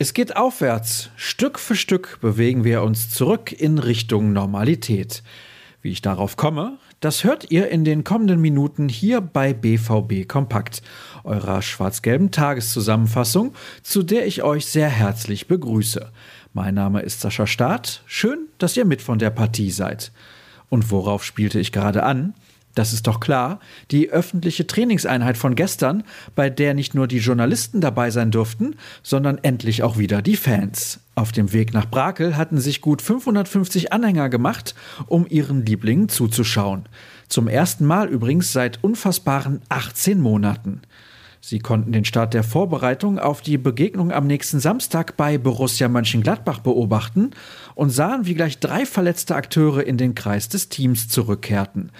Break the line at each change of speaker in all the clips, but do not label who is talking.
Es geht aufwärts. Stück für Stück bewegen wir uns zurück in Richtung Normalität. Wie ich darauf komme, das hört ihr in den kommenden Minuten hier bei BVB Kompakt, eurer schwarz-gelben Tageszusammenfassung, zu der ich euch sehr herzlich begrüße. Mein Name ist Sascha Staat. Schön, dass ihr mit von der Partie seid. Und worauf spielte ich gerade an? Das ist doch klar, die öffentliche Trainingseinheit von gestern, bei der nicht nur die Journalisten dabei sein durften, sondern endlich auch wieder die Fans. Auf dem Weg nach Brakel hatten sich gut 550 Anhänger gemacht, um ihren Lieblingen zuzuschauen. Zum ersten Mal übrigens seit unfassbaren 18 Monaten. Sie konnten den Start der Vorbereitung auf die Begegnung am nächsten Samstag bei Borussia Mönchengladbach beobachten und sahen, wie gleich drei verletzte Akteure in den Kreis des Teams zurückkehrten.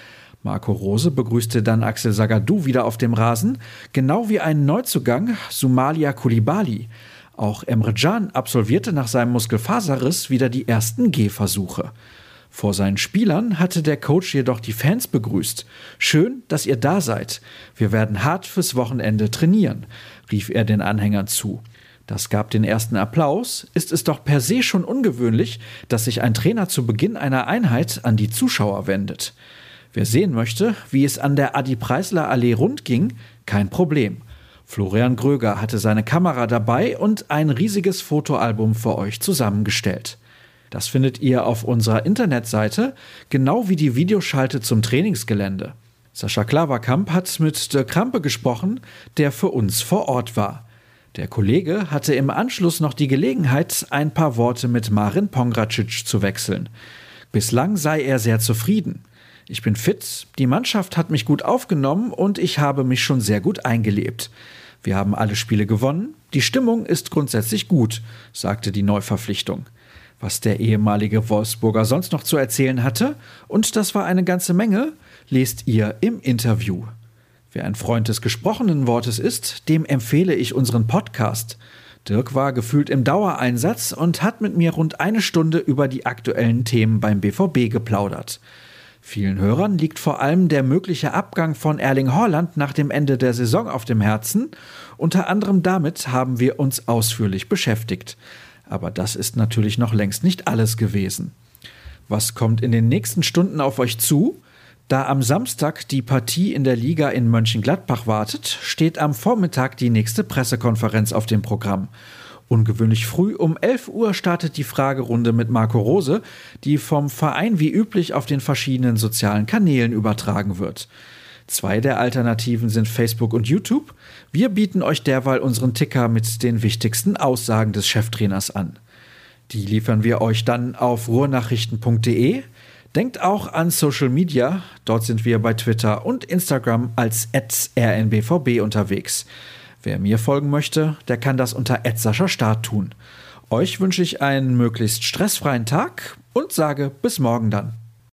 Marco Rose begrüßte dann Axel Sagadou wieder auf dem Rasen, genau wie ein Neuzugang Sumalia Kulibali. Auch Emre Can absolvierte nach seinem Muskelfaserriss wieder die ersten Gehversuche. Vor seinen Spielern hatte der Coach jedoch die Fans begrüßt. Schön, dass ihr da seid. Wir werden hart fürs Wochenende trainieren, rief er den Anhängern zu. Das gab den ersten Applaus. Ist es doch per se schon ungewöhnlich, dass sich ein Trainer zu Beginn einer Einheit an die Zuschauer wendet. Wer sehen möchte, wie es an der Adi-Preisler Allee rund ging, kein Problem. Florian Gröger hatte seine Kamera dabei und ein riesiges Fotoalbum für euch zusammengestellt. Das findet ihr auf unserer Internetseite, genau wie die Videoschalte zum Trainingsgelände. Sascha Klaverkamp hat mit der Krampe gesprochen, der für uns vor Ort war. Der Kollege hatte im Anschluss noch die Gelegenheit, ein paar Worte mit Marin Pongracic zu wechseln. Bislang sei er sehr zufrieden. Ich bin fit, die Mannschaft hat mich gut aufgenommen und ich habe mich schon sehr gut eingelebt. Wir haben alle Spiele gewonnen, die Stimmung ist grundsätzlich gut, sagte die Neuverpflichtung. Was der ehemalige Wolfsburger sonst noch zu erzählen hatte, und das war eine ganze Menge, lest ihr im Interview. Wer ein Freund des gesprochenen Wortes ist, dem empfehle ich unseren Podcast. Dirk war gefühlt im Dauereinsatz und hat mit mir rund eine Stunde über die aktuellen Themen beim BVB geplaudert. Vielen Hörern liegt vor allem der mögliche Abgang von Erling Haaland nach dem Ende der Saison auf dem Herzen. Unter anderem damit haben wir uns ausführlich beschäftigt. Aber das ist natürlich noch längst nicht alles gewesen. Was kommt in den nächsten Stunden auf euch zu? Da am Samstag die Partie in der Liga in Mönchengladbach wartet, steht am Vormittag die nächste Pressekonferenz auf dem Programm. Ungewöhnlich früh um 11 Uhr startet die Fragerunde mit Marco Rose, die vom Verein wie üblich auf den verschiedenen sozialen Kanälen übertragen wird. Zwei der Alternativen sind Facebook und YouTube. Wir bieten euch derweil unseren Ticker mit den wichtigsten Aussagen des Cheftrainers an. Die liefern wir euch dann auf ruhrnachrichten.de. Denkt auch an Social Media. Dort sind wir bei Twitter und Instagram als rnbvb unterwegs. Wer mir folgen möchte, der kann das unter Start tun. Euch wünsche ich einen möglichst stressfreien Tag und sage bis morgen dann.